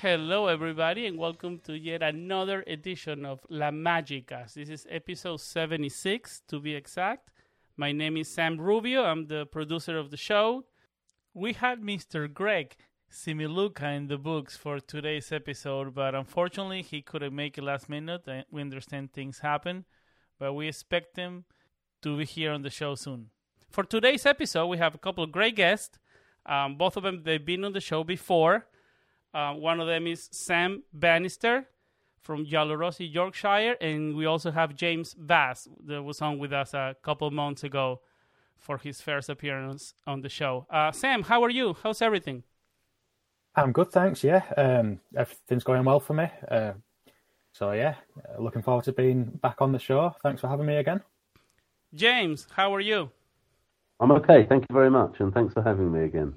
Hello, everybody, and welcome to yet another edition of La Magica. This is episode 76, to be exact. My name is Sam Rubio. I'm the producer of the show. We had Mr. Greg Similuka in the books for today's episode, but unfortunately, he couldn't make it last minute. We understand things happen, but we expect him to be here on the show soon. For today's episode, we have a couple of great guests. Um, both of them, they've been on the show before. Uh, one of them is Sam Bannister from Giallorossi, Yorkshire, and we also have James Vass that was on with us a couple months ago for his first appearance on the show. Uh, Sam, how are you? How's everything? I'm good, thanks. Yeah, um, everything's going well for me. Uh, so yeah, looking forward to being back on the show. Thanks for having me again. James, how are you? I'm okay. Thank you very much, and thanks for having me again.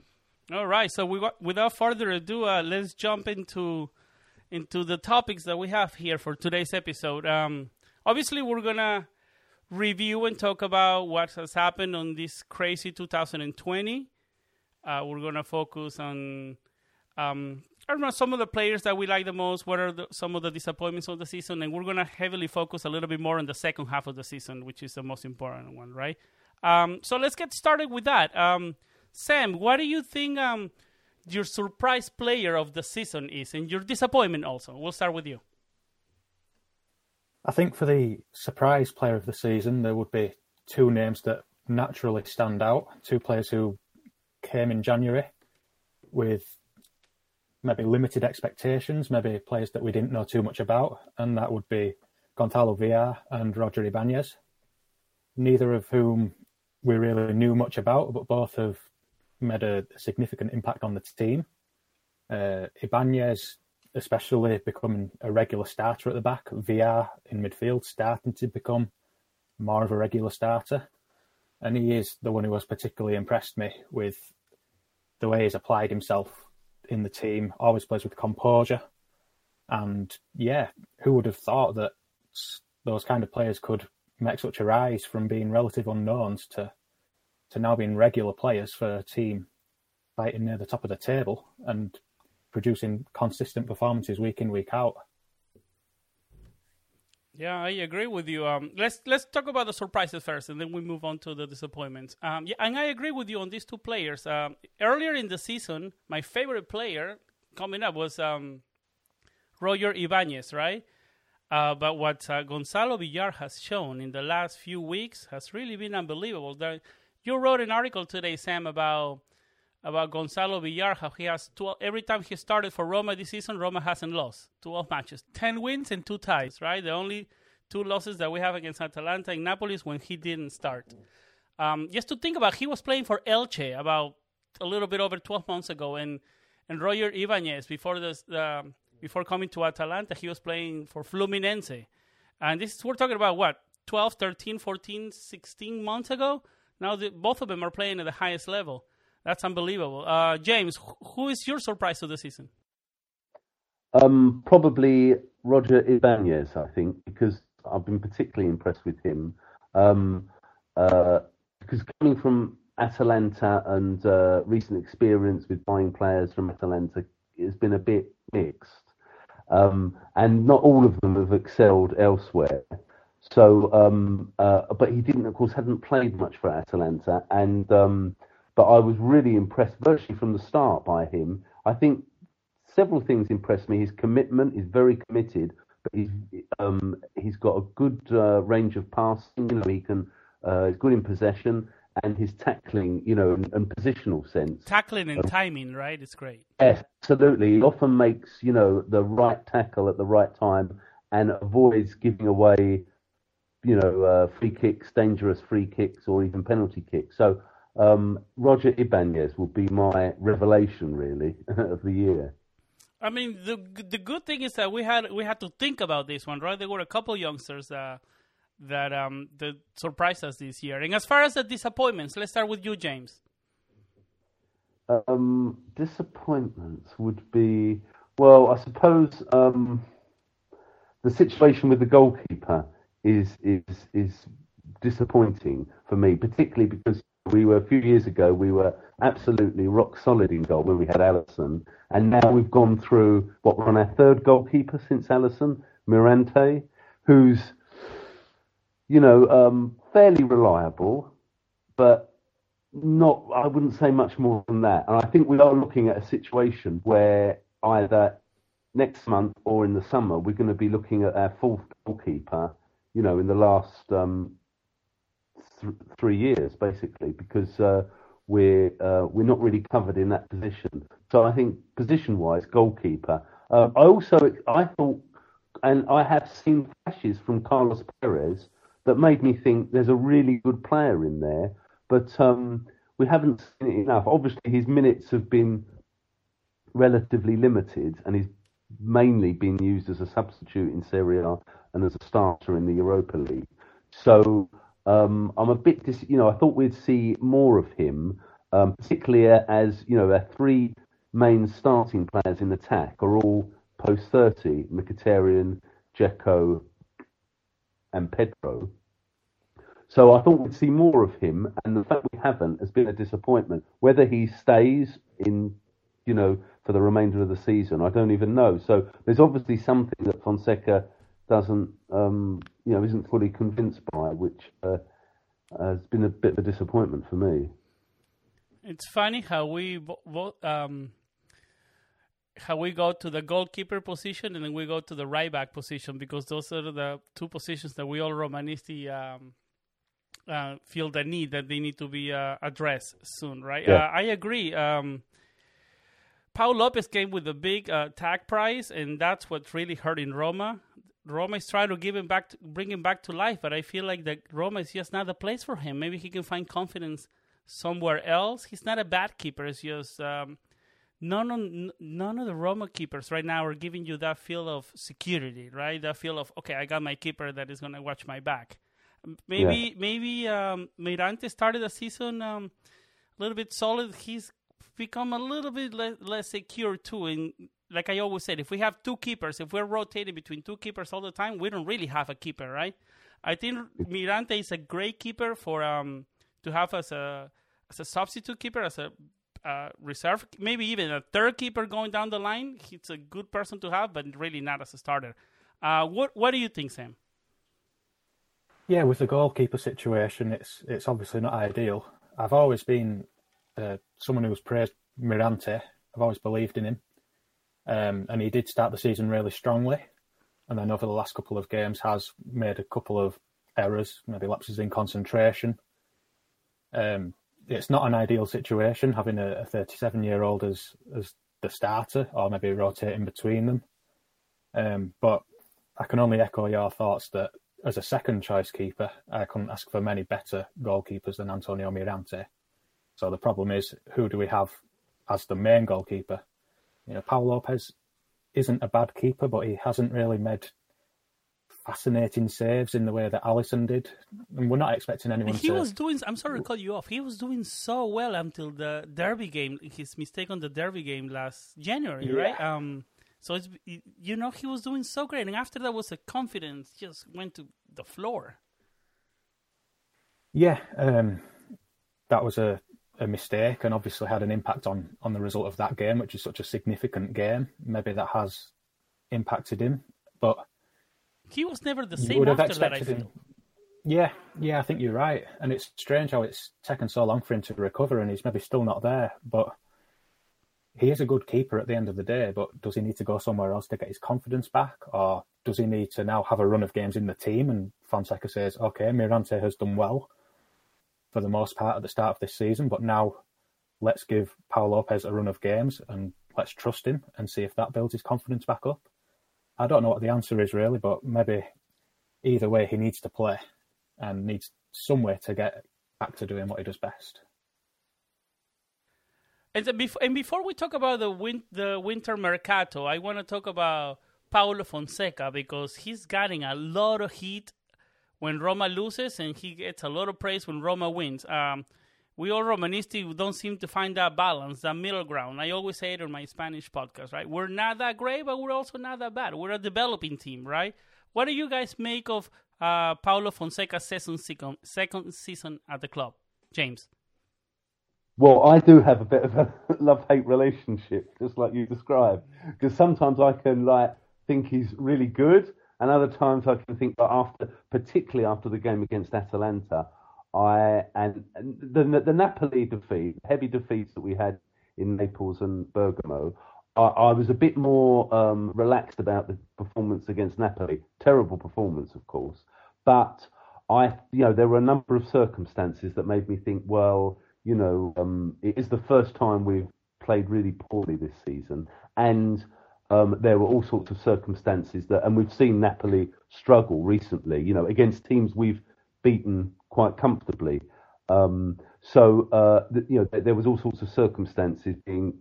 All right. So we, without further ado, uh, let's jump into into the topics that we have here for today's episode. Um, obviously, we're gonna review and talk about what has happened on this crazy 2020. Uh, we're gonna focus on um, I don't know some of the players that we like the most. What are the, some of the disappointments of the season? And we're gonna heavily focus a little bit more on the second half of the season, which is the most important one, right? Um, so let's get started with that. Um, Sam, what do you think um, your surprise player of the season is, and your disappointment also? We'll start with you. I think for the surprise player of the season, there would be two names that naturally stand out. Two players who came in January with maybe limited expectations, maybe players that we didn't know too much about, and that would be Gonzalo Villar and Roger Ibanez. Neither of whom we really knew much about, but both have made a significant impact on the team. Uh, Ibanez, especially becoming a regular starter at the back. Villar in midfield, starting to become more of a regular starter. And he is the one who has particularly impressed me with the way he's applied himself in the team, always plays with composure. And yeah, who would have thought that those kind of players could make such a rise from being relative unknowns to to now being regular players for a team fighting near the top of the table and producing consistent performances week in week out. Yeah, I agree with you. Um, let's let's talk about the surprises first, and then we move on to the disappointments. Um, yeah, and I agree with you on these two players. Um, earlier in the season, my favorite player coming up was um, Roger Ibanez, right? Uh, but what uh, Gonzalo Villar has shown in the last few weeks has really been unbelievable. There, you wrote an article today, Sam, about about Gonzalo Villar, how he has 12, every time he started for Roma this season, Roma hasn't lost 12 matches, 10 wins and two ties, right? The only two losses that we have against Atalanta and Napoli when he didn't start. Um, just to think about, he was playing for Elche about a little bit over 12 months ago, and and Roger Ibanez before this, uh, before coming to Atalanta, he was playing for Fluminense, and this is, we're talking about what 12, 13, 14, 16 months ago. Now the, both of them are playing at the highest level. That's unbelievable. Uh, James, who is your surprise of the season? Um, probably Roger Ibanez, I think, because I've been particularly impressed with him. Um, uh, because coming from Atalanta and uh, recent experience with buying players from Atalanta has been a bit mixed. Um, and not all of them have excelled elsewhere. So, um, uh, but he didn't, of course, hadn't played much for Atalanta, and um, but I was really impressed virtually from the start by him. I think several things impressed me. His commitment is very committed, but he's um, he's got a good uh, range of passing. You know, he can uh, he's good in possession and his tackling, you know, and, and positional sense. Tackling and um, timing, right? It's great. Yes, absolutely. He often makes you know the right tackle at the right time and avoids giving away you know, uh, free kicks, dangerous free kicks, or even penalty kicks. So um, Roger Ibanez will be my revelation, really, of the year. I mean, the the good thing is that we had we had to think about this one, right? There were a couple youngsters that that um that surprised us this year. And as far as the disappointments, let's start with you, James. Um, disappointments would be Well, I suppose um, the situation with the goalkeeper is is is disappointing for me, particularly because we were a few years ago we were absolutely rock solid in goal when we had Alisson, and now we've gone through what we're on our third goalkeeper since Alisson Mirante, who's you know um, fairly reliable, but not I wouldn't say much more than that. And I think we are looking at a situation where either next month or in the summer we're going to be looking at our fourth goalkeeper. You know, in the last um, th- three years, basically, because uh, we're uh, we're not really covered in that position. So I think position-wise, goalkeeper. Uh, I also I thought, and I have seen flashes from Carlos Perez that made me think there's a really good player in there, but um, we haven't seen it enough. Obviously, his minutes have been relatively limited, and he's mainly been used as a substitute in Serie A and as a starter in the Europa League. So um, I'm a bit, dis- you know, I thought we'd see more of him, um, particularly as you know, our three main starting players in attack are all post 30: Mkhitaryan, Dzeko, and Pedro. So I thought we'd see more of him, and the fact we haven't has been a disappointment. Whether he stays in, you know, for the remainder of the season, I don't even know. So there's obviously something that Fonseca doesn't, um, you know, isn't fully convinced by, it which uh, has been a bit of a disappointment for me. It's funny how we um, how we go to the goalkeeper position and then we go to the right back position because those are the two positions that we all Romanisti um, uh, feel the need that they need to be uh, addressed soon, right? Yeah. Uh, I agree. Um, Pau Lopez came with a big uh, tag price, and that's what really hurt in Roma. Roma is trying to give him back, to, bring him back to life, but I feel like that Roma is just not the place for him. Maybe he can find confidence somewhere else. He's not a bad keeper. It's just um, none of none of the Roma keepers right now are giving you that feel of security, right? That feel of okay, I got my keeper that is going to watch my back. Maybe yeah. maybe um, Mirante started the season um, a little bit solid. He's become a little bit less, less secure too. And like I always said, if we have two keepers, if we're rotating between two keepers all the time, we don't really have a keeper, right? I think Mirante is a great keeper for um to have as a as a substitute keeper, as a uh, reserve, maybe even a third keeper going down the line. He's a good person to have, but really not as a starter. Uh, what what do you think, Sam? Yeah, with the goalkeeper situation, it's it's obviously not ideal. I've always been uh, someone who's praised Mirante. I've always believed in him, um, and he did start the season really strongly. And then over the last couple of games, has made a couple of errors, maybe lapses in concentration. Um, it's not an ideal situation having a 37 year old as as the starter, or maybe rotating between them. Um, but I can only echo your thoughts that as a second choice keeper, I couldn't ask for many better goalkeepers than Antonio Mirante. So the problem is, who do we have as the main goalkeeper? You know, Pau Lopez isn't a bad keeper, but he hasn't really made fascinating saves in the way that Alisson did. And we're not expecting anyone he to... was doing, I'm sorry to cut you off, he was doing so well until the Derby game, his mistake on the Derby game last January, yeah. right? Um, so it's you know he was doing so great, and after that was a confidence just went to the floor. Yeah, um, that was a, a mistake, and obviously had an impact on on the result of that game, which is such a significant game. Maybe that has impacted him, but he was never the same after that. I feel. Him. Yeah, yeah, I think you're right, and it's strange how it's taken so long for him to recover, and he's maybe still not there, but he is a good keeper at the end of the day, but does he need to go somewhere else to get his confidence back? Or does he need to now have a run of games in the team? And Fonseca says, okay, Mirante has done well for the most part at the start of this season, but now let's give Pau Lopez a run of games and let's trust him and see if that builds his confidence back up. I don't know what the answer is really, but maybe either way he needs to play and needs some way to get back to doing what he does best. And, before, we talk about the win, the winter mercato, I want to talk about Paulo Fonseca because he's getting a lot of heat when Roma loses, and he gets a lot of praise when Roma wins. Um, we all Romanisti don't seem to find that balance, that middle ground. I always say it on my Spanish podcast, right? We're not that great, but we're also not that bad. We're a developing team, right? What do you guys make of uh, Paulo Fonseca's second, second season at the club, James? Well, I do have a bit of a love-hate relationship, just like you described, because sometimes I can like think he's really good, and other times I can think that after, particularly after the game against Atalanta, I and, the the Napoli defeat, heavy defeats that we had in Naples and Bergamo, I, I was a bit more um, relaxed about the performance against Napoli. Terrible performance, of course, but I, you know, there were a number of circumstances that made me think, well, you know, um, it is the first time we've played really poorly this season, and um, there were all sorts of circumstances that, and we've seen Napoli struggle recently, you know, against teams we've beaten quite comfortably. Um, so uh, the, you know there was all sorts of circumstances being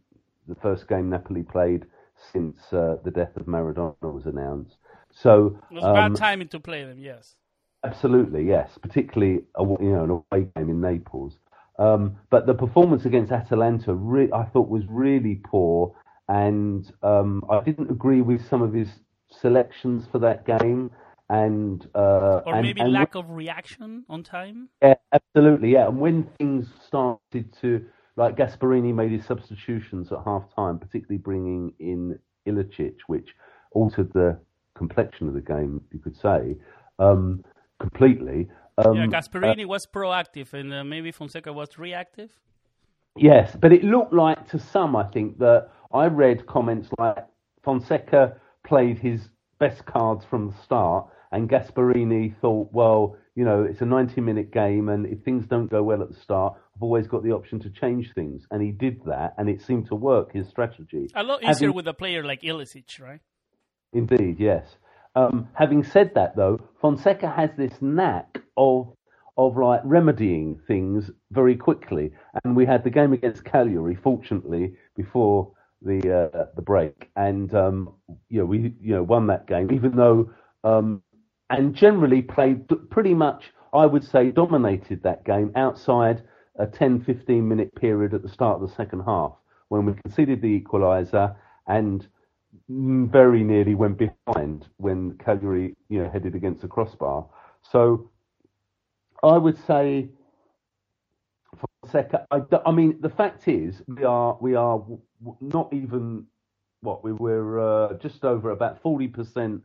the first game Napoli played since uh, the death of Maradona was announced. So it was um, bad timing to play them. Yes, absolutely. Yes, particularly a, you know an away game in Naples. Um, but the performance against Atalanta, re- I thought was really poor, and um, I didn't agree with some of his selections for that game and uh, or and, maybe and lack when, of reaction on time. Yeah, absolutely. Yeah, and when things started to like Gasperini made his substitutions at half time, particularly bringing in Ilicic, which altered the complexion of the game, you could say, um, completely. Um, yeah, Gasperini uh, was proactive, and uh, maybe Fonseca was reactive. Yes, but it looked like to some, I think, that I read comments like Fonseca played his best cards from the start and Gasperini thought, well, you know, it's a 90 minute game, and if things don't go well at the start, I've always got the option to change things. And he did that, and it seemed to work, his strategy. A lot easier having... with a player like Ilicic, right? Indeed, yes. Um, having said that, though, Fonseca has this knack of of like remedying things very quickly. And we had the game against Cagliari, fortunately, before the uh, the break, and um, you know we you know won that game, even though um, and generally played pretty much, I would say, dominated that game outside a 10 15 minute period at the start of the second half when we conceded the equaliser and very nearly went behind when Cagliari, you know, headed against the crossbar. So I would say for Fonseca. I, I mean, the fact is, we are we are not even what we were uh, just over about forty percent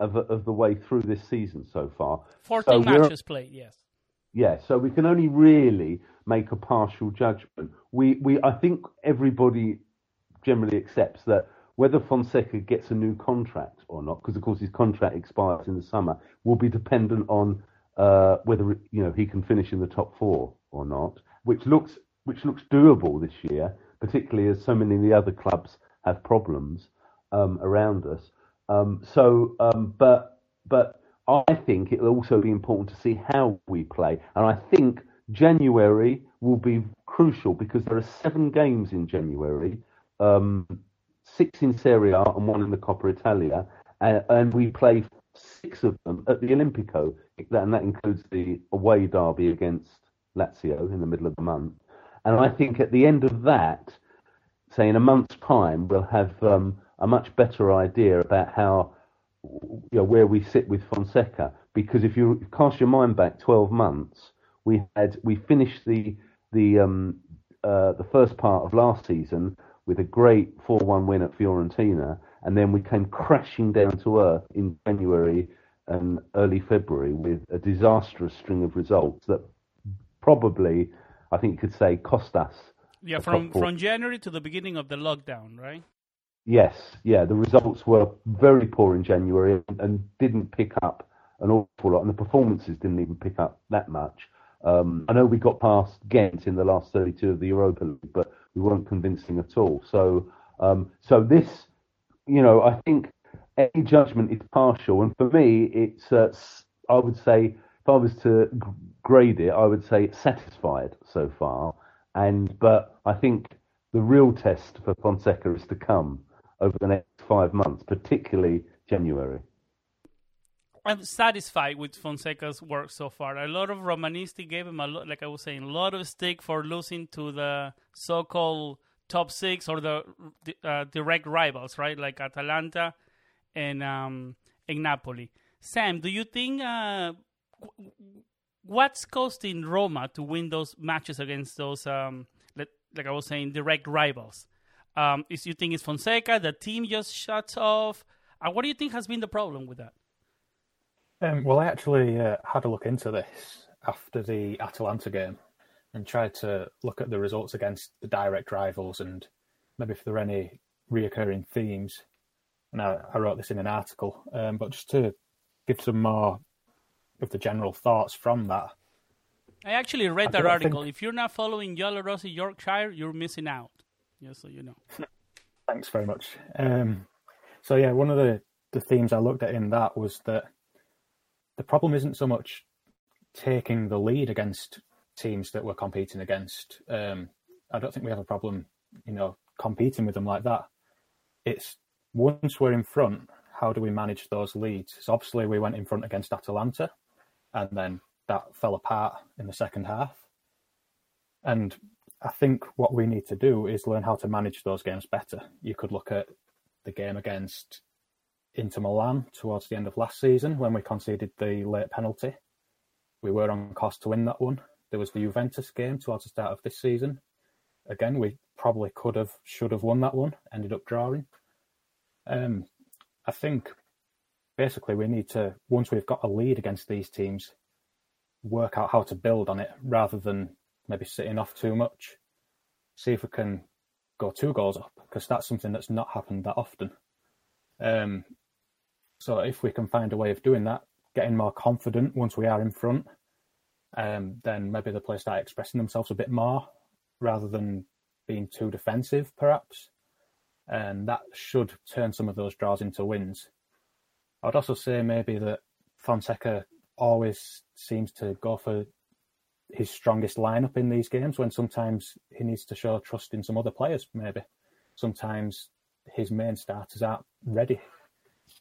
of, of the way through this season so far. 14 so matches played, yes. Yeah, so we can only really make a partial judgment. We, we, I think everybody generally accepts that whether Fonseca gets a new contract or not, because of course his contract expires in the summer, will be dependent on uh, whether you know he can finish in the top four or not, which looks which looks doable this year, particularly as so many of the other clubs have problems um, around us. Um, so, um, but but I think it will also be important to see how we play, and I think January will be crucial because there are seven games in January, um, six in Serie A and one in the Coppa Italia, and, and, we play six of them at the Olimpico, and that includes the away derby against Lazio in the middle of the month. And I think at the end of that, say in a month's time, we'll have um, a much better idea about how you know, where we sit with Fonseca. Because if you cast your mind back 12 months, we had we finished the the um, uh, the first part of last season with a great 4-1 win at Fiorentina, and then we came crashing down to earth in January and early February with a disastrous string of results that probably, I think you could say, cost us. Yeah, from from January to the beginning of the lockdown, right? Yes, yeah, the results were very poor in January and didn't pick up an awful lot, and the performances didn't even pick up that much. Um, I know we got past Ghent in the last 32 of the Europa League, but we weren't convincing at all. So, um, so this, you know, I think any judgment is partial, and for me, it's, uh, I would say, if I was to grade it, I would say satisfied so far. And but I think the real test for Fonseca is to come over the next five months, particularly January. I'm satisfied with Fonseca's work so far. A lot of Romanisti gave him a lot, like I was saying, a lot of stick for losing to the so-called top six or the uh, direct rivals, right? Like Atalanta and um, Napoli. Sam, do you think uh, what's costing Roma to win those matches against those, um, like I was saying, direct rivals? Um, is you think it's Fonseca? The team just shuts off. Uh, what do you think has been the problem with that? Um, well, I actually uh, had a look into this after the Atalanta game and tried to look at the results against the direct rivals and maybe if there are any reoccurring themes. And I, I wrote this in an article, um, but just to give some more of the general thoughts from that. I actually read that article. Think... If you're not following Giallorossi Yorkshire, you're missing out. Just so you know. Thanks very much. Um, so yeah, one of the, the themes I looked at in that was that the problem isn't so much taking the lead against teams that we're competing against. Um, I don't think we have a problem, you know, competing with them like that. It's once we're in front, how do we manage those leads? So obviously we went in front against Atalanta, and then that fell apart in the second half. And I think what we need to do is learn how to manage those games better. You could look at the game against Inter Milan towards the end of last season when we conceded the late penalty. We were on course to win that one. There was the Juventus game towards the start of this season. Again, we probably could have, should have won that one, ended up drawing. Um, I think basically we need to, once we've got a lead against these teams, work out how to build on it rather than maybe sitting off too much. See if we can go two goals up because that's something that's not happened that often. Um, so if we can find a way of doing that, getting more confident once we are in front, um, then maybe the players start expressing themselves a bit more rather than being too defensive, perhaps. And that should turn some of those draws into wins. I'd also say maybe that Fonseca always seems to go for his strongest lineup in these games when sometimes he needs to show trust in some other players, maybe. Sometimes his main starters aren't ready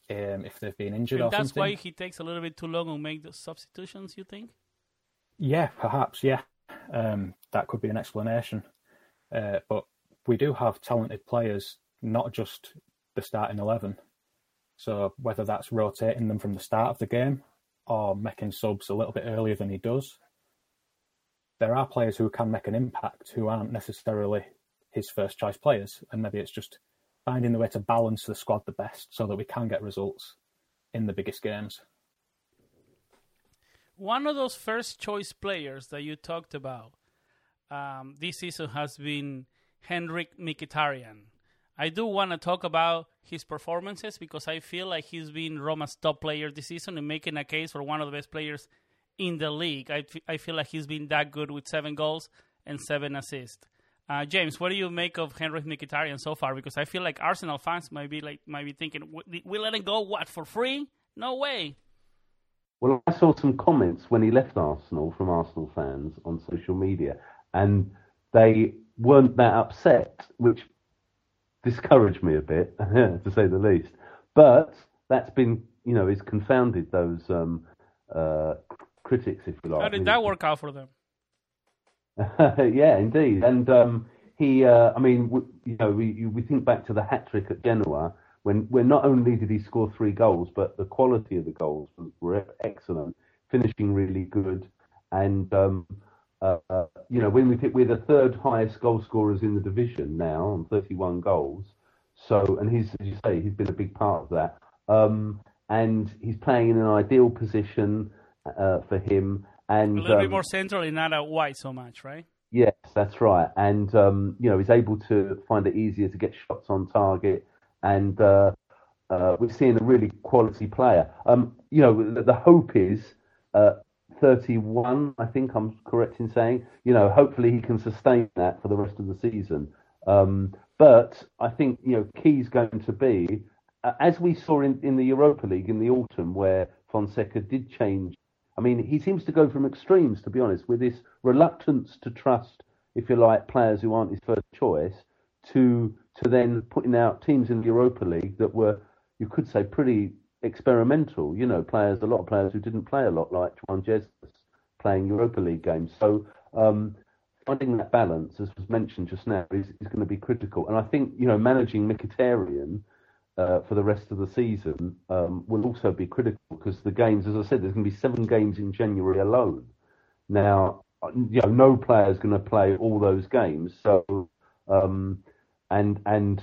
um, if they've been injured and or that's something. why he takes a little bit too long to make the substitutions, you think? Yeah, perhaps, yeah. Um, that could be an explanation. Uh, but we do have talented players, not just the starting 11. So whether that's rotating them from the start of the game or making subs a little bit earlier than he does, there are players who can make an impact who aren't necessarily his first choice players. And maybe it's just finding the way to balance the squad the best so that we can get results in the biggest games. One of those first choice players that you talked about um, this season has been Henrikh Mkhitaryan. I do want to talk about his performances because I feel like he's been Roma's top player this season and making a case for one of the best players in the league. I, feel like he's been that good with seven goals and seven assists. Uh, James, what do you make of Henrikh Mkhitaryan so far? Because I feel like Arsenal fans might be like might be thinking, we let him go what for free? No way. Well, I saw some comments when he left Arsenal from Arsenal fans on social media, and they weren't that upset, which discouraged me a bit, to say the least. But that's been, you know, is confounded those um, uh, critics, if you like. How did that work out for them? yeah, indeed. And um, he, uh, I mean, w- you know, we, we think back to the hat trick at Genoa when, when not only did he score three goals, but the quality of the goals were excellent, finishing really good. And, um, uh, you know, when we think we're the third highest goal scorers in the division now on 31 goals. So, and he's, as you say, he's been a big part of that. Um, and he's playing in an ideal position uh, for him. And a little um, bit more central and not out wide so much, right? Yes, that's right. And um, you know, he's able to find it easier to get shots on target, and uh, uh, we're seeing a really quality player. Um, you know, the, the hope is uh, 31. I think I'm correct in saying. You know, hopefully he can sustain that for the rest of the season. Um, but I think you know, key's going to be uh, as we saw in, in the Europa League in the autumn, where Fonseca did change I mean, he seems to go from extremes, to be honest, with this reluctance to trust, if you like, players who aren't his first choice, to to then putting out teams in the Europa League that were, you could say, pretty experimental. You know, players, a lot of players who didn't play a lot, like Juan Jesus, playing Europa League games. So um, finding that balance, as was mentioned just now, is, is going to be critical. And I think you know managing Mkhitaryan uh, for the rest of the season um, will also be critical because the games, as I said, there's going to be seven games in January alone. Now, you know, no player is going to play all those games, so um, and and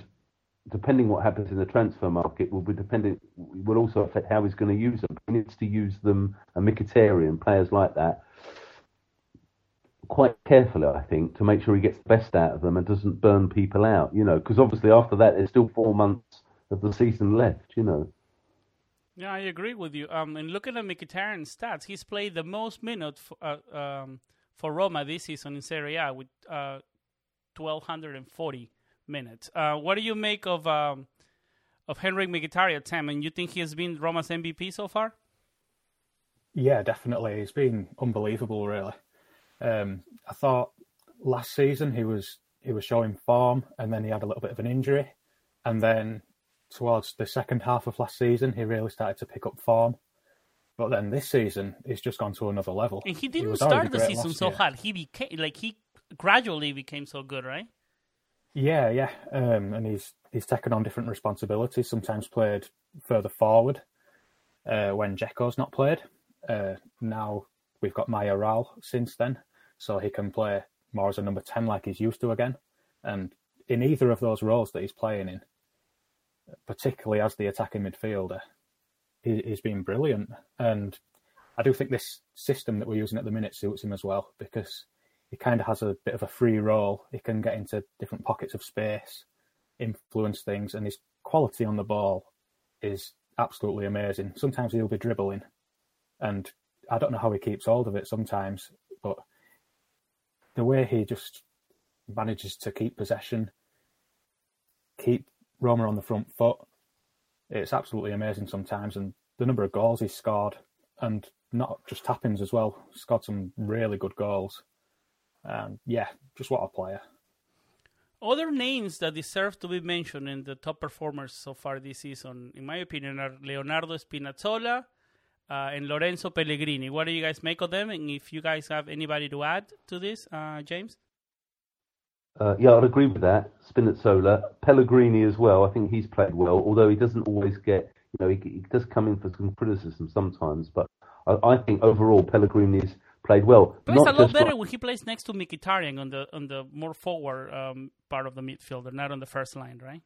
depending what happens in the transfer market will be dependent will also affect how he's going to use them. He needs to use them, a Mkhitaryan, players like that, quite carefully, I think, to make sure he gets the best out of them and doesn't burn people out. You know, because obviously after that, there's still four months of the season left. You know. Yeah, I agree with you. Um, and looking at Mkhitaryan's stats, he's played the most minutes for, uh, um, for Roma this season in Serie A with uh, 1,240 minutes. Uh, what do you make of um, of Henrikh Mkhitaryan, Tim? And you think he has been Roma's MVP so far? Yeah, definitely. He's been unbelievable, really. Um, I thought last season he was he was showing form, and then he had a little bit of an injury, and then towards the second half of last season he really started to pick up form. But then this season he's just gone to another level. And he didn't he start the season so year. hot. He became like he gradually became so good, right? Yeah, yeah, um, and he's he's taken on different responsibilities. Sometimes played further forward uh, when Dzeko's not played. Uh, now we've got Mayoral since then, so he can play more as a number 10 like he's used to again. And in either of those roles that he's playing in, particularly as the attacking midfielder, he, he's been brilliant. And I do think this system that we're using at the minute suits him as well because he kind of has a bit of a free role. He can get into different pockets of space, influence things, and his quality on the ball is absolutely amazing. Sometimes he'll be dribbling, and I don't know how he keeps hold of it sometimes, but the way he just manages to keep possession, keep Roma on the front foot, it's absolutely amazing sometimes. And the number of goals he's scored, and not just tappings as well, scored some really good goals. Um, yeah, just what a player. Other names that deserve to be mentioned in the top performers so far this season, in my opinion, are Leonardo Spinazzola, uh, and Lorenzo Pellegrini. What do you guys make of them? And if you guys have anybody to add to this, uh, James? Uh, yeah, I'd agree with that. Spinazzola, Pellegrini as well. I think he's played well, although he doesn't always get, you know, he, he does come in for some criticism sometimes. But I, I think overall Pellegrini's played well. But it's a lot better when he plays next to Mkhitaryan on the on the more forward um, part of the midfielder, not on the first line, right?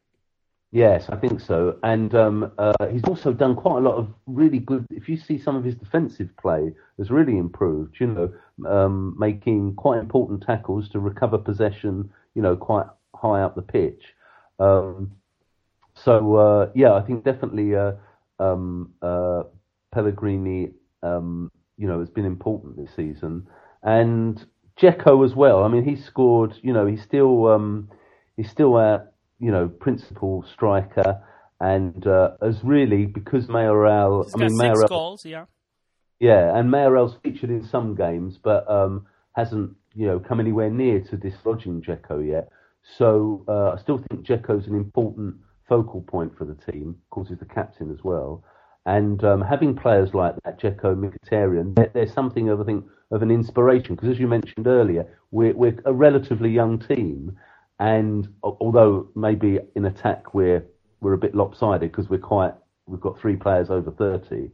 Yes, I think so. And um, uh, he's also done quite a lot of really good. If you see some of his defensive play, has really improved. You know, um, making quite important tackles to recover possession. You know, quite high up the pitch. Um, so uh, yeah, I think definitely uh, um, uh, Pellegrini. You know, has been important this season, and Dzeko as well. I mean, he scored. You know, he's still um, he's still at you know, principal striker, and uh, has really because Mayoral. I mean, Mayoral goals, yeah. Yeah, and Mayoral's featured in some games, but um, hasn't you know come anywhere near to dislodging Dzeko yet. So uh, I still think Dzeko's an important focal point for the team. Of course, he's the captain as well. And um, having players like that, Dzeko, Mkhitaryan, there's something of I think of an inspiration because, as you mentioned earlier, we're, we're a relatively young team, and although maybe in attack we're we're a bit lopsided because we're quite we've got three players over thirty.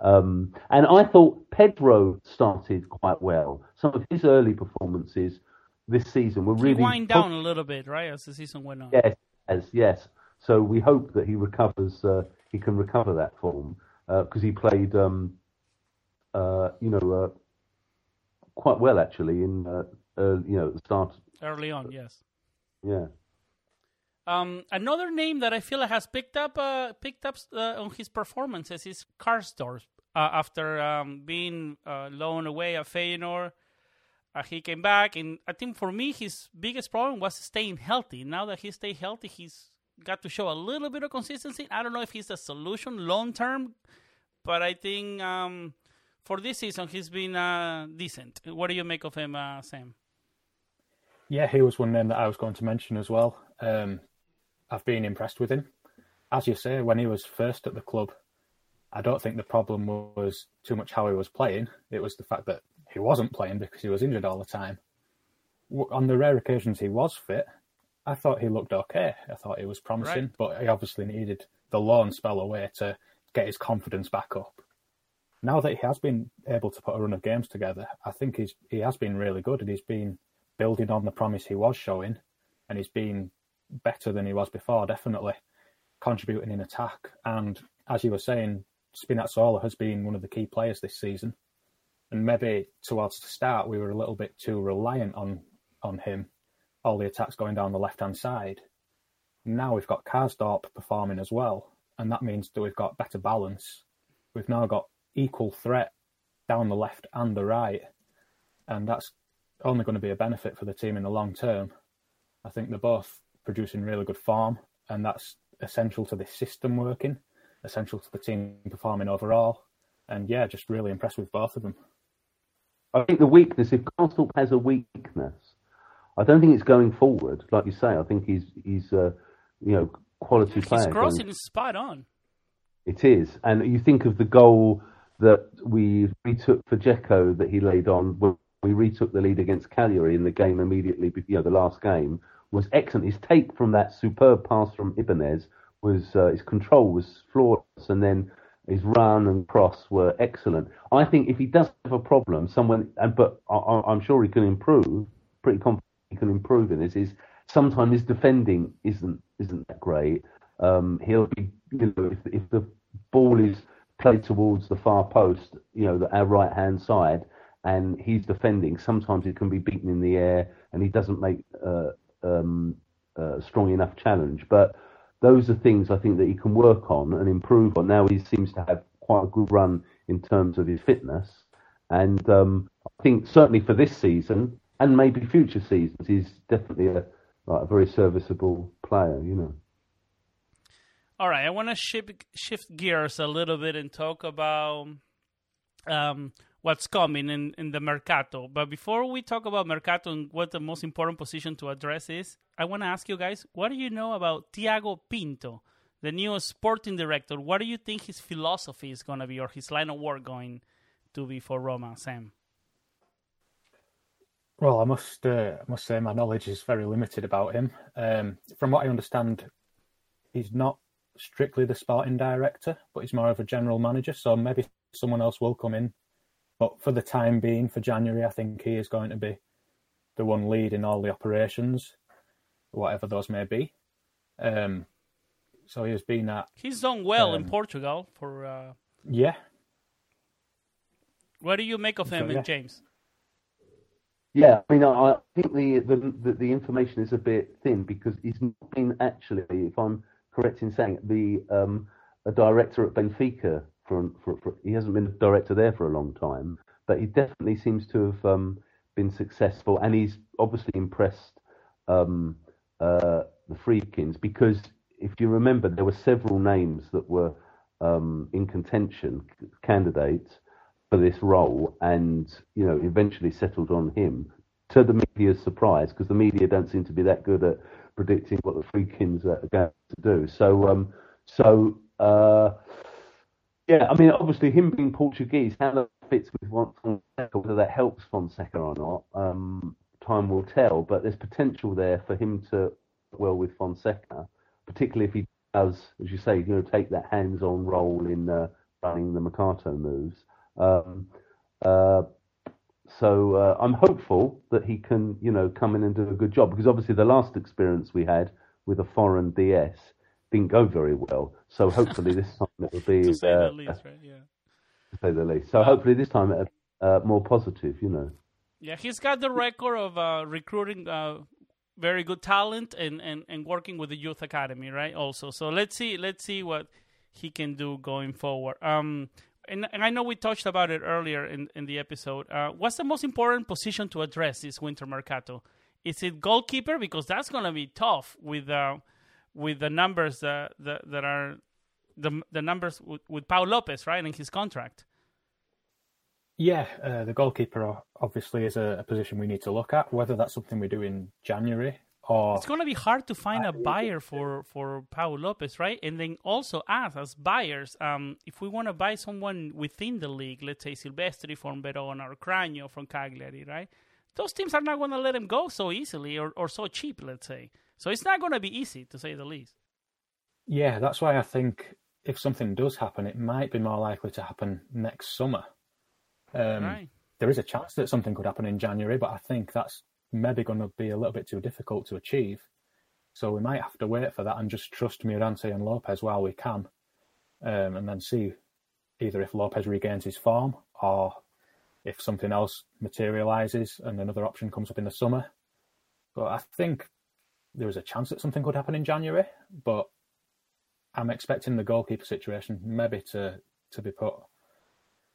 Um, and I thought Pedro started quite well. Some of his early performances this season were really he wind down a little bit, right, as the season went on. Yes, yes, yes. So we hope that he recovers. Uh, he can recover that form because uh, he played, um, uh, you know, uh, quite well actually in uh, you know at the start. Early on, yes. Yeah. Um, another name that I feel has picked up uh, picked up uh, on his performances is Karsdorp. Uh, after um, being uh, loaned away at Feyenoord, uh, he came back, and I think for me his biggest problem was staying healthy. Now that he stayed healthy, he's got to show a little bit of consistency. I don't know if he's the solution long term, but I think um, for this season he's been uh, decent. What do you make of him, Sam? Yeah, he was one name that I was going to mention as well. Um, I've been impressed with him. As you say, when he was first at the club, I don't think the problem was too much how he was playing. It was the fact that he wasn't playing because he was injured all the time. On the rare occasions he was fit, I thought he looked okay. I thought he was promising, right. but he obviously needed the loan spell away to get his confidence back up. Now that he has been able to put a run of games together, I think he's he has been really good and he's been building on the promise he was showing, and he's been better than he was before, definitely contributing in attack. And as you were saying, Spinazzola has been one of the key players this season, and maybe towards the start we were a little bit too reliant on on him, all the attacks going down the left hand side. Now we've got Karsdorp performing as well, and that means that we've got better balance. We've now got equal threat down the left and the right, and that's only going to be a benefit for the team in the long term. I think they're both producing really good form, and that's essential to this system working, essential to the team performing overall. And yeah, just really impressed with both of them. I think the weakness, if Karsdorp has a weakness, I don't think it's going forward. Like you say, I think he's he's uh, you know quality player. His crossing is spot on. It is, and you think of the goal that we retook for Dzeko that he laid on when we retook the lead against Cagliari in the game immediately, you know, the last game was excellent. His take from that superb pass from Ibanez was uh, his control was flawless, and then his run and cross were excellent. I think if he does have a problem, someone, and but I, am sure he can improve. Pretty confident he can improve in this. Is sometimes his defending isn't isn't that great. Um, he'll be, you know, if, if the ball is played towards the far post, you know, the, our right hand side, and he's defending, sometimes it can be beaten in the air, and he doesn't make uh, um, uh, strong enough challenge. But those are things I think that he can work on and improve on. Now he seems to have quite a good run in terms of his fitness, and um, I think certainly for this season and maybe future seasons, he's definitely a, like, a very serviceable player. You know. All right, I want to shift shift gears a little bit and talk about um, what's coming in, in the Mercato. But before we talk about Mercato and what the most important position to address is, I want to ask you guys, what do you know about Tiago Pinto, the new sporting director? What do you think his philosophy is going to be or his line of work going to be for Roma, Sam? Well, I must uh, must say my knowledge is very limited about him. Um, from what I understand, he's not strictly the sporting director, but he's more of a general manager. So maybe someone else will come in but for the time being, for January, I think he is going to be the one leading all the operations, whatever those may be. Um, so he has been at. He's done well um, in Portugal for. Uh... Yeah. What do you make of him, so, yeah. James? Yeah, I mean, I think the, the the information is a bit thin because he's not been actually, if I'm correct in saying, it the um, a director at Benfica for, for, for, he hasn't been a director there for a long time, but he definitely seems to have um, been successful, and he's obviously impressed um, uh, the Friedkins because if you remember, there were several names that were um, in contention, candidates for this role, and you know eventually settled on him. To the media's surprise, because the media don't seem to be that good at predicting what the Friedkins are going to do. So, um, so. Uh, yeah, I mean, obviously, him being Portuguese, how that fits with Fonseca, whether that helps Fonseca or not, um, time will tell. But there's potential there for him to well with Fonseca, particularly if he does, as you say, you know, take that hands-on role in uh, running the Mercato moves. Um, uh, so uh, I'm hopeful that he can, you know, come in and do a good job because obviously the last experience we had with a foreign DS didn't go very well. So hopefully this time it will be. to say uh, the least, right? Yeah. To say the least. So um, hopefully this time it uh, more positive. You know. Yeah, he's got the record of uh, recruiting uh, very good talent and, and, and working with the youth academy, right? Also, so let's see let's see what he can do going forward. Um, and, and I know we touched about it earlier in, in the episode. Uh, what's the most important position to address this winter mercato? Is it goalkeeper because that's going to be tough with uh, with the numbers that that, that are the the numbers with, with Pau Lopez, right, in his contract. Yeah, uh, the goalkeeper obviously is a, a, position we need to look at. Whether that's something we do in January or it's going to be hard to find a buyer for for Pau Lopez, right? And then also us as buyers, um, if we want to buy someone within the league, let's say Silvestri from Verona or Cragno from Cagliari, right? Those teams are not going to let him go so easily or, or so cheap, let's say. So it's not going to be easy, to say the least. Yeah, that's why I think if something does happen, it might be more likely to happen next summer. Um, right. There is a chance that something could happen in January, but I think that's maybe going to be a little bit too difficult to achieve. So we might have to wait for that and just trust Mirante and Lopez while we can, um, and then see either if Lopez regains his form or if something else materialises and another option comes up in the summer. But I think there is a chance that something could happen in January, but I'm expecting the goalkeeper situation maybe to, to be put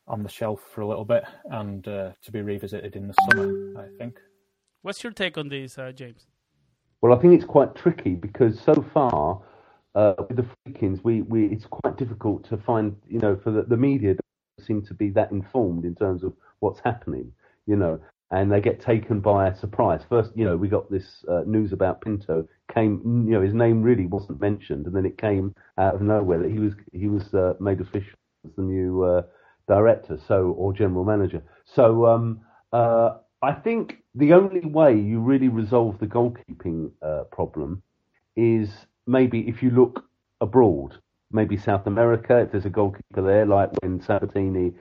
on the shelf for a little bit and uh, to be revisited in the summer, I think. What's your take on this, uh, James? Well, I think it's quite tricky because so far uh, with the Friedkins, we, we it's quite difficult to find, you know, for the, the media don't seem to be that informed in terms of what's happening, you know, and they get taken by surprise. First, you know, we got this uh, news about Pinto came, you know, his name really wasn't mentioned, and then it came out of nowhere that he was he was uh, made official as the new uh, director, so or general manager. So um, uh, I think the only way you really resolve the goalkeeping uh, problem is maybe if you look abroad, maybe South America, if there's a goalkeeper there, like when Sabatini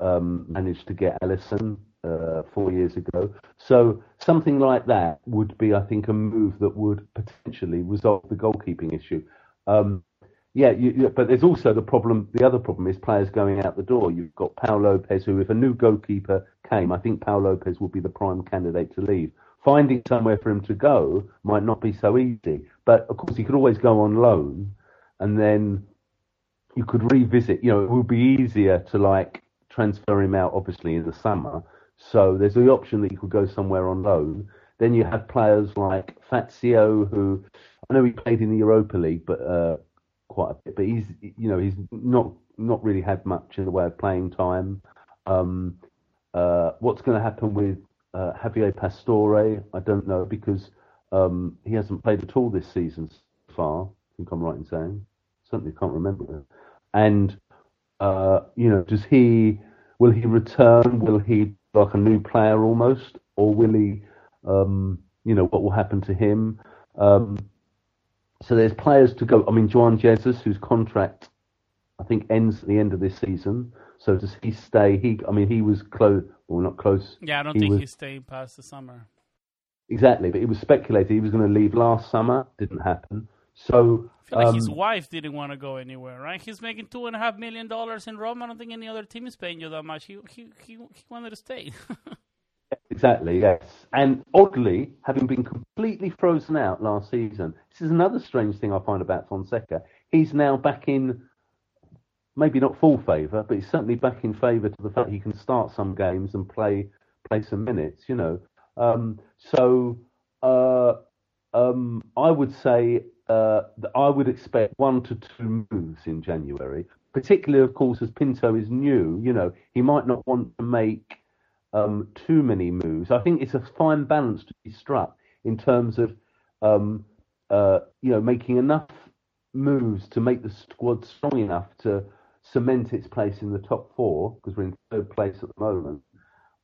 um, managed to get Alisson uh, four years ago. So something like that would be, I think, a move that would potentially resolve the goalkeeping issue. Um, yeah, you, you, but there's also the problem. The other problem is players going out the door. You've got Pau Lopez, who, if a new goalkeeper came, I think Pau Lopez would be the prime candidate to leave. Finding somewhere for him to go might not be so easy. But of course, he could always go on loan, and then you could revisit. You know, it would be easier to like transfer him out, obviously, in the summer. So there's the option that you could go somewhere on loan. Then you have players like Fazio, who I know he played in the Europa League, but uh, quite a bit, but he's you know he's not not really had much in the way of playing time. Um, uh, what's going to happen with uh, Javier Pastore? I don't know because um, he hasn't played at all this season so far. I think I'm right in saying. Certainly can't remember. And uh, you know, does he? Will he return? Will he like a new player almost, or will he? Um, you know, what will happen to him? Um, so there's players to go. I mean, Juan Jesus, whose contract I think ends at the end of this season. So does he stay? He, I mean, he was close, well, not close. Yeah, I don't he think was, he's staying past the summer. Exactly, but it was speculated he was going to leave last summer. Didn't happen. So I feel like um, his wife didn't want to go anywhere, right? He's making two and a half million dollars in Rome. I don't think any other team is paying you that much. He he he, he wanted to stay. Exactly, yes. And oddly, having been completely frozen out last season, this is another strange thing I find about Fonseca. He's now back in, maybe not full favour, but he's certainly back in favour to the fact he can start some games and play play some minutes. You know, um, so uh, um, I would say uh, that I would expect one to two moves in January. Particularly, of course, as Pinto is new. You know, he might not want to make um, too many moves. I think it's a fine balance to be struck in terms of um, uh, you know making enough moves to make the squad strong enough to cement its place in the top four because we're in third place at the moment.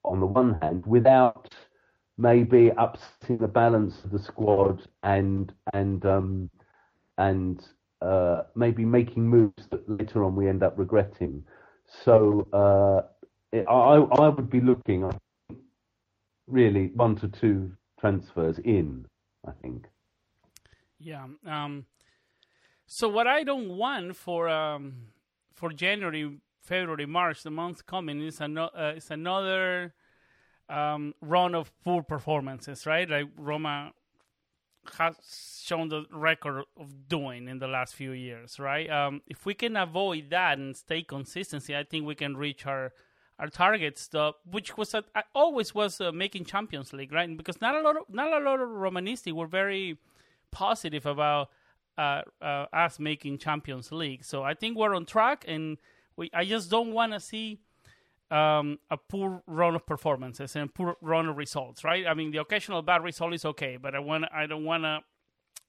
On the one hand, without maybe upsetting the balance of the squad and and um, and uh, maybe making moves that later on we end up regretting. So uh, I I would be looking really one to two transfers in. I think. Yeah. Um, so what I don't want for um, for January, February, March, the month coming is, ano- uh, is another um, run of poor performances, right? Like Roma has shown the record of doing in the last few years, right? Um, if we can avoid that and stay consistency, I think we can reach our our targets, which was always was uh, making Champions League, right? Because not a lot of not a lot of Romanisti were very positive about uh, uh, us making Champions League. So I think we're on track, and we I just don't want to see um, a poor run of performances and poor run of results, right? I mean, the occasional bad result is okay, but I want I don't want to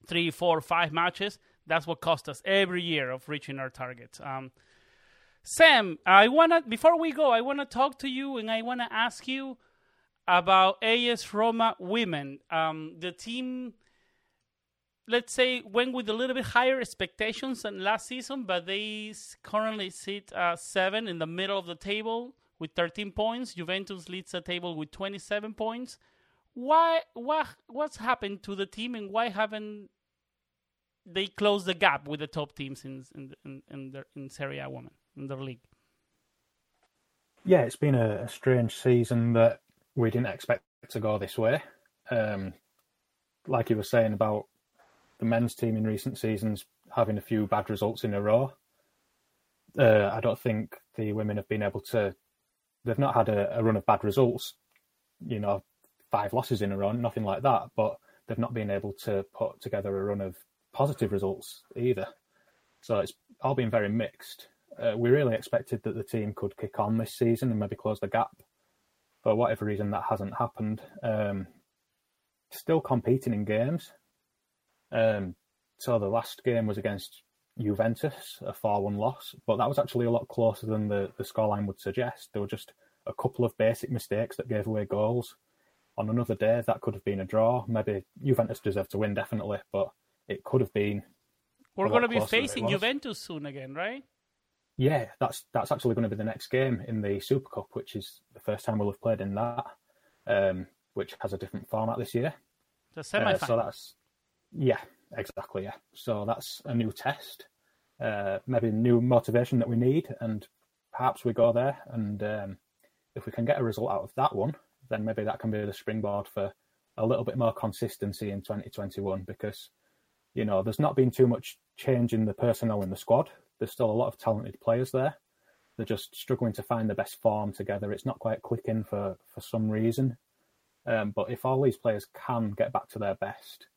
three, four, five matches. That's what cost us every year of reaching our targets. Um, Sam, I wanna before we go, I wanna talk to you and I wanna ask you about AS Roma women. Um, the team, let's say, went with a little bit higher expectations than last season, but they currently sit uh, seven in the middle of the table with 13 points. Juventus leads the table with 27 points. Why? What? What's happened to the team, and why haven't they closed the gap with the top teams in in in, in, their, in Serie A women in league? Yeah, it's been a, a strange season that we didn't expect to go this way. Um, like you were saying about the men's team in recent seasons having a few bad results in a row. Uh, I don't think the women have been able to. They've not had a, a, run of bad results, you know, five losses in a row, nothing like that. But they've not been able to put together a run of positive results either. So it's all been very mixed. Uh, we really expected that the team could kick on this season and maybe close the gap for whatever reason that hasn't happened. Um, still competing in games. Um, so the last game was against Juventus, a 4-1 loss, but that was actually a lot closer than the, the scoreline would suggest. There were just a couple of basic mistakes that gave away goals. On another day, that could have been a draw. Maybe Juventus deserved to win, definitely, but it could have been. We're going to be facing Juventus soon again, right? Yeah, that's that's actually going to be the next game in the Super Cup, which is the first time we'll have played in that, um, which has a different format this year. The semi uh, So that's yeah, exactly yeah. So that's a new test, uh, maybe new motivation that we need, and perhaps we go there. And um, if we can get a result out of that one, then maybe that can be the springboard for a little bit more consistency in 2021 because you know there's not been too much change in the personnel in the squad there's still a lot of talented players there. They're just struggling to find the best form together. It's not quite clicking for, for some reason. Um, but if all these players can get back to their best,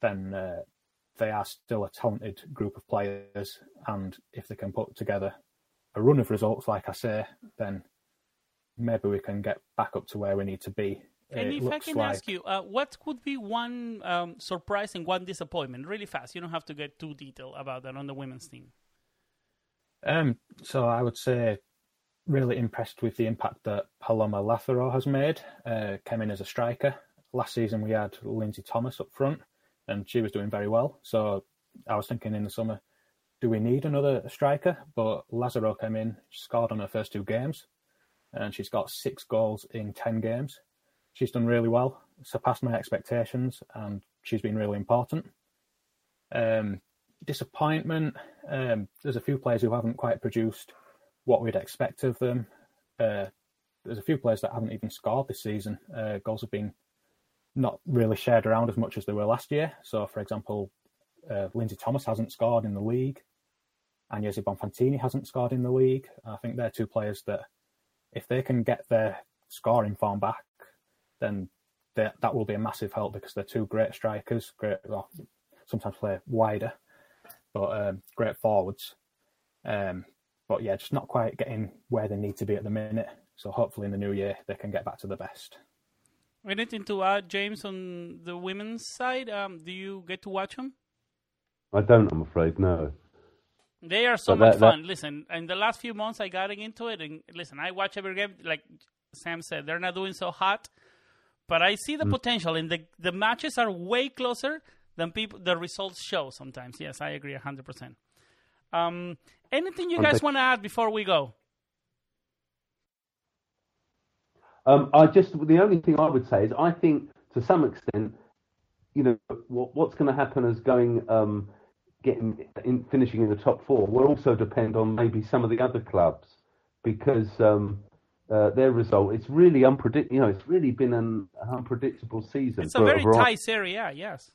then uh, they are still a talented group of players. And if they can put together a run of results, like I say, then maybe we can get back up to where we need to be. And it if I can like... ask you, uh, what could be one um, surprise and one disappointment? Really fast. You don't have to get too detailed about that on the women's team. Um, so I would say really impressed with the impact that Paloma Lazaro has made. Uh, came in as a striker. Last season we had Lindsay Thomas up front, and she was doing very well. So I was thinking in the summer, do we need another striker? But Lazaro came in, scored on her first two games, and she's got six goals in ten games. She's done really well, surpassed my expectations, and she's been really important. Um, disappointment. Um, there's a few players who haven't quite produced what we'd expect of them. Uh, there's a few players that haven't even scored this season. Uh, goals have been not really shared around as much as they were last year. So, for example, uh, Lindsay Thomas hasn't scored in the league. and Agnese Bonfantini hasn't scored in the league. I think they're two players that, if they can get their scoring form back, then that will be a massive help because they're two great strikers. Great, well, sometimes play wider, but um, great forwards. Um, but yeah, just not quite getting where they need to be at the minute. So hopefully in the new year they can get back to the best. Anything to add, James, on the women's side? Um, do you get to watch them? I don't, I'm afraid, no. They are so but much that, fun. Listen, in the last few months, I got into it, and listen, I watch every game. Like Sam said, they're not doing so hot, but I see the mm. potential, and the the matches are way closer than people the results show sometimes. Yes, I agree hundred percent. Um, anything you guys want to add before we go? Um, I just the only thing I would say is I think to some extent, you know, what, what's going to happen is going um, getting in, finishing in the top four will also depend on maybe some of the other clubs because um, uh, their result. It's really unpredictable. You know, it's really been an unpredictable season. It's a very tight area. Yes.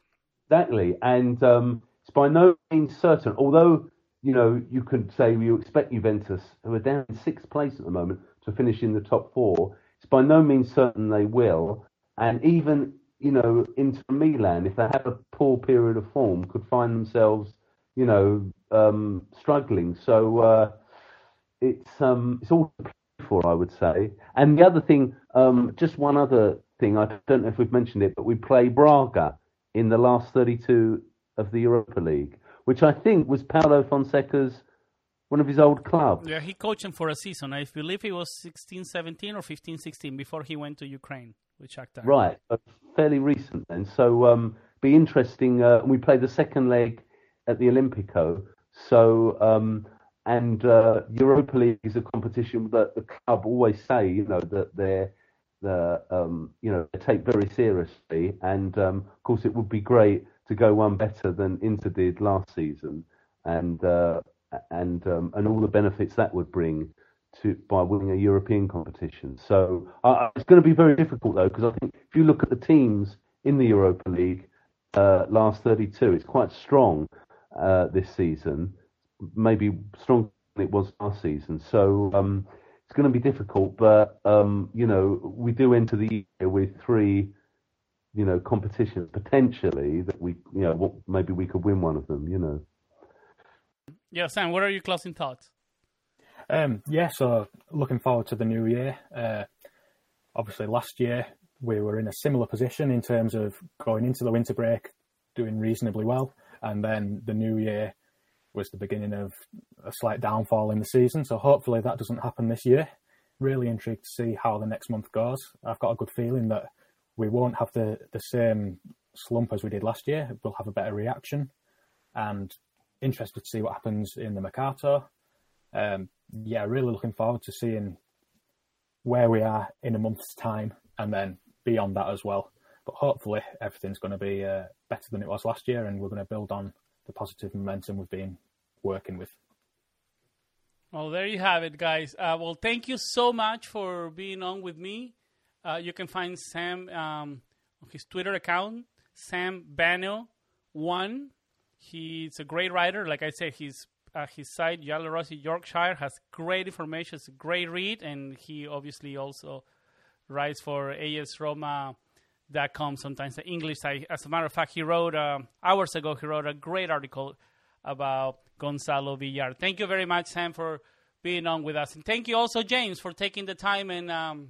Exactly, and um, it's by no means certain. Although you know you could say you expect Juventus, who are down in sixth place at the moment, to finish in the top four. It's by no means certain they will, and even you know Inter Milan, if they have a poor period of form, could find themselves you know um, struggling. So uh, it's um, it's all to play for, I would say. And the other thing, um, just one other thing, I don't know if we've mentioned it, but we play Braga in the last 32 of the Europa League, which I think was Paulo Fonseca's one of his old clubs. Yeah, he coached him for a season. I believe he was 16 17 or 15 16 before he went to Ukraine with Shakhtar. Right, fairly recent then. So, um, be interesting. Uh, we play the second leg at the Olimpico. So, um, and uh, Europa League is a competition that the club always say, you know, that they're the um, you know take very seriously, and um, of course it would be great to go one better than Inter did last season, and uh, and um, and all the benefits that would bring to by winning a European competition. So uh, it's going to be very difficult though, because I think if you look at the teams in the Europa League uh, last 32, it's quite strong uh, this season, maybe stronger than it was last season. So um, it's going to be difficult, but um, you know we do enter the year with three. You know, competitions potentially that we, you know, maybe we could win one of them. You know. Yeah, Sam, what are your closing thoughts? Um, yeah, so looking forward to the new year. Uh, obviously, last year we were in a similar position in terms of going into the winter break doing reasonably well, and then the new year was the beginning of a slight downfall in the season. So hopefully that doesn't happen this year. Really intrigued to see how the next month goes. I've got a good feeling that we won't have the, the same slump as we did last year. We'll have a better reaction, and interested to see what happens in the Mercato. Um, yeah, really looking forward to seeing where we are in a month's time and then beyond that as well. But hopefully everything's going to be uh, better than it was last year and we're going to build on the positive momentum we've been working with. Well, there you have it, guys. Uh, well, thank you so much for being on with me. Uh, you can find Sam um, on his Twitter account, Sam Bano1. He's a great writer. Like I said, he's uh, his site, Rossi Yorkshire, has great information. It's a great read, and he obviously also writes for ASRoma.com, sometimes the English. As a matter of fact, he wrote, uh, hours ago, he wrote a great article about Gonzalo Villar. Thank you very much, Sam, for being on with us. And thank you also, James, for taking the time and um,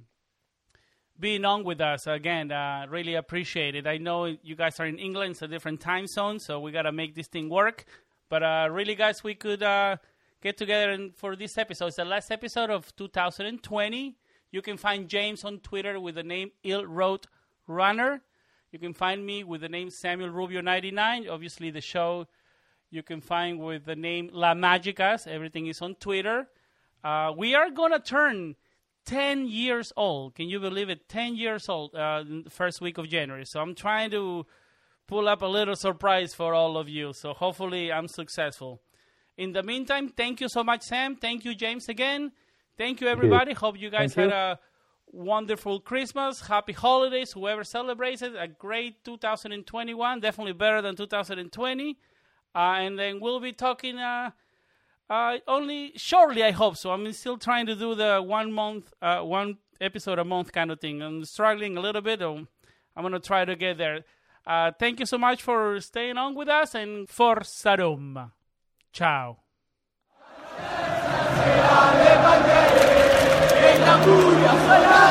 being on with us again. Uh, really appreciate it. I know you guys are in England, it's a different time zone, so we got to make this thing work. But uh, really, guys, we could uh, get together and for this episode. It's the last episode of 2020. You can find James on Twitter with the name Ill Road Runner. You can find me with the name Samuel Rubio 99. Obviously, the show you can find with the name La Magicast. Everything is on Twitter. Uh, we are going to turn 10 years old. Can you believe it? 10 years old, uh, first week of January. So I'm trying to pull up a little surprise for all of you. So hopefully I'm successful. In the meantime, thank you so much, Sam. Thank you, James, again. Thank you, everybody. Hope you guys Thank had you. a wonderful Christmas, happy holidays, whoever celebrates it. A great 2021, definitely better than 2020. Uh, and then we'll be talking uh, uh, only shortly, I hope. So I'm still trying to do the one month, uh, one episode a month kind of thing. I'm struggling a little bit. I'm going to try to get there. Uh, thank you so much for staying on with us and for Roma. Ciao. la furia, soy la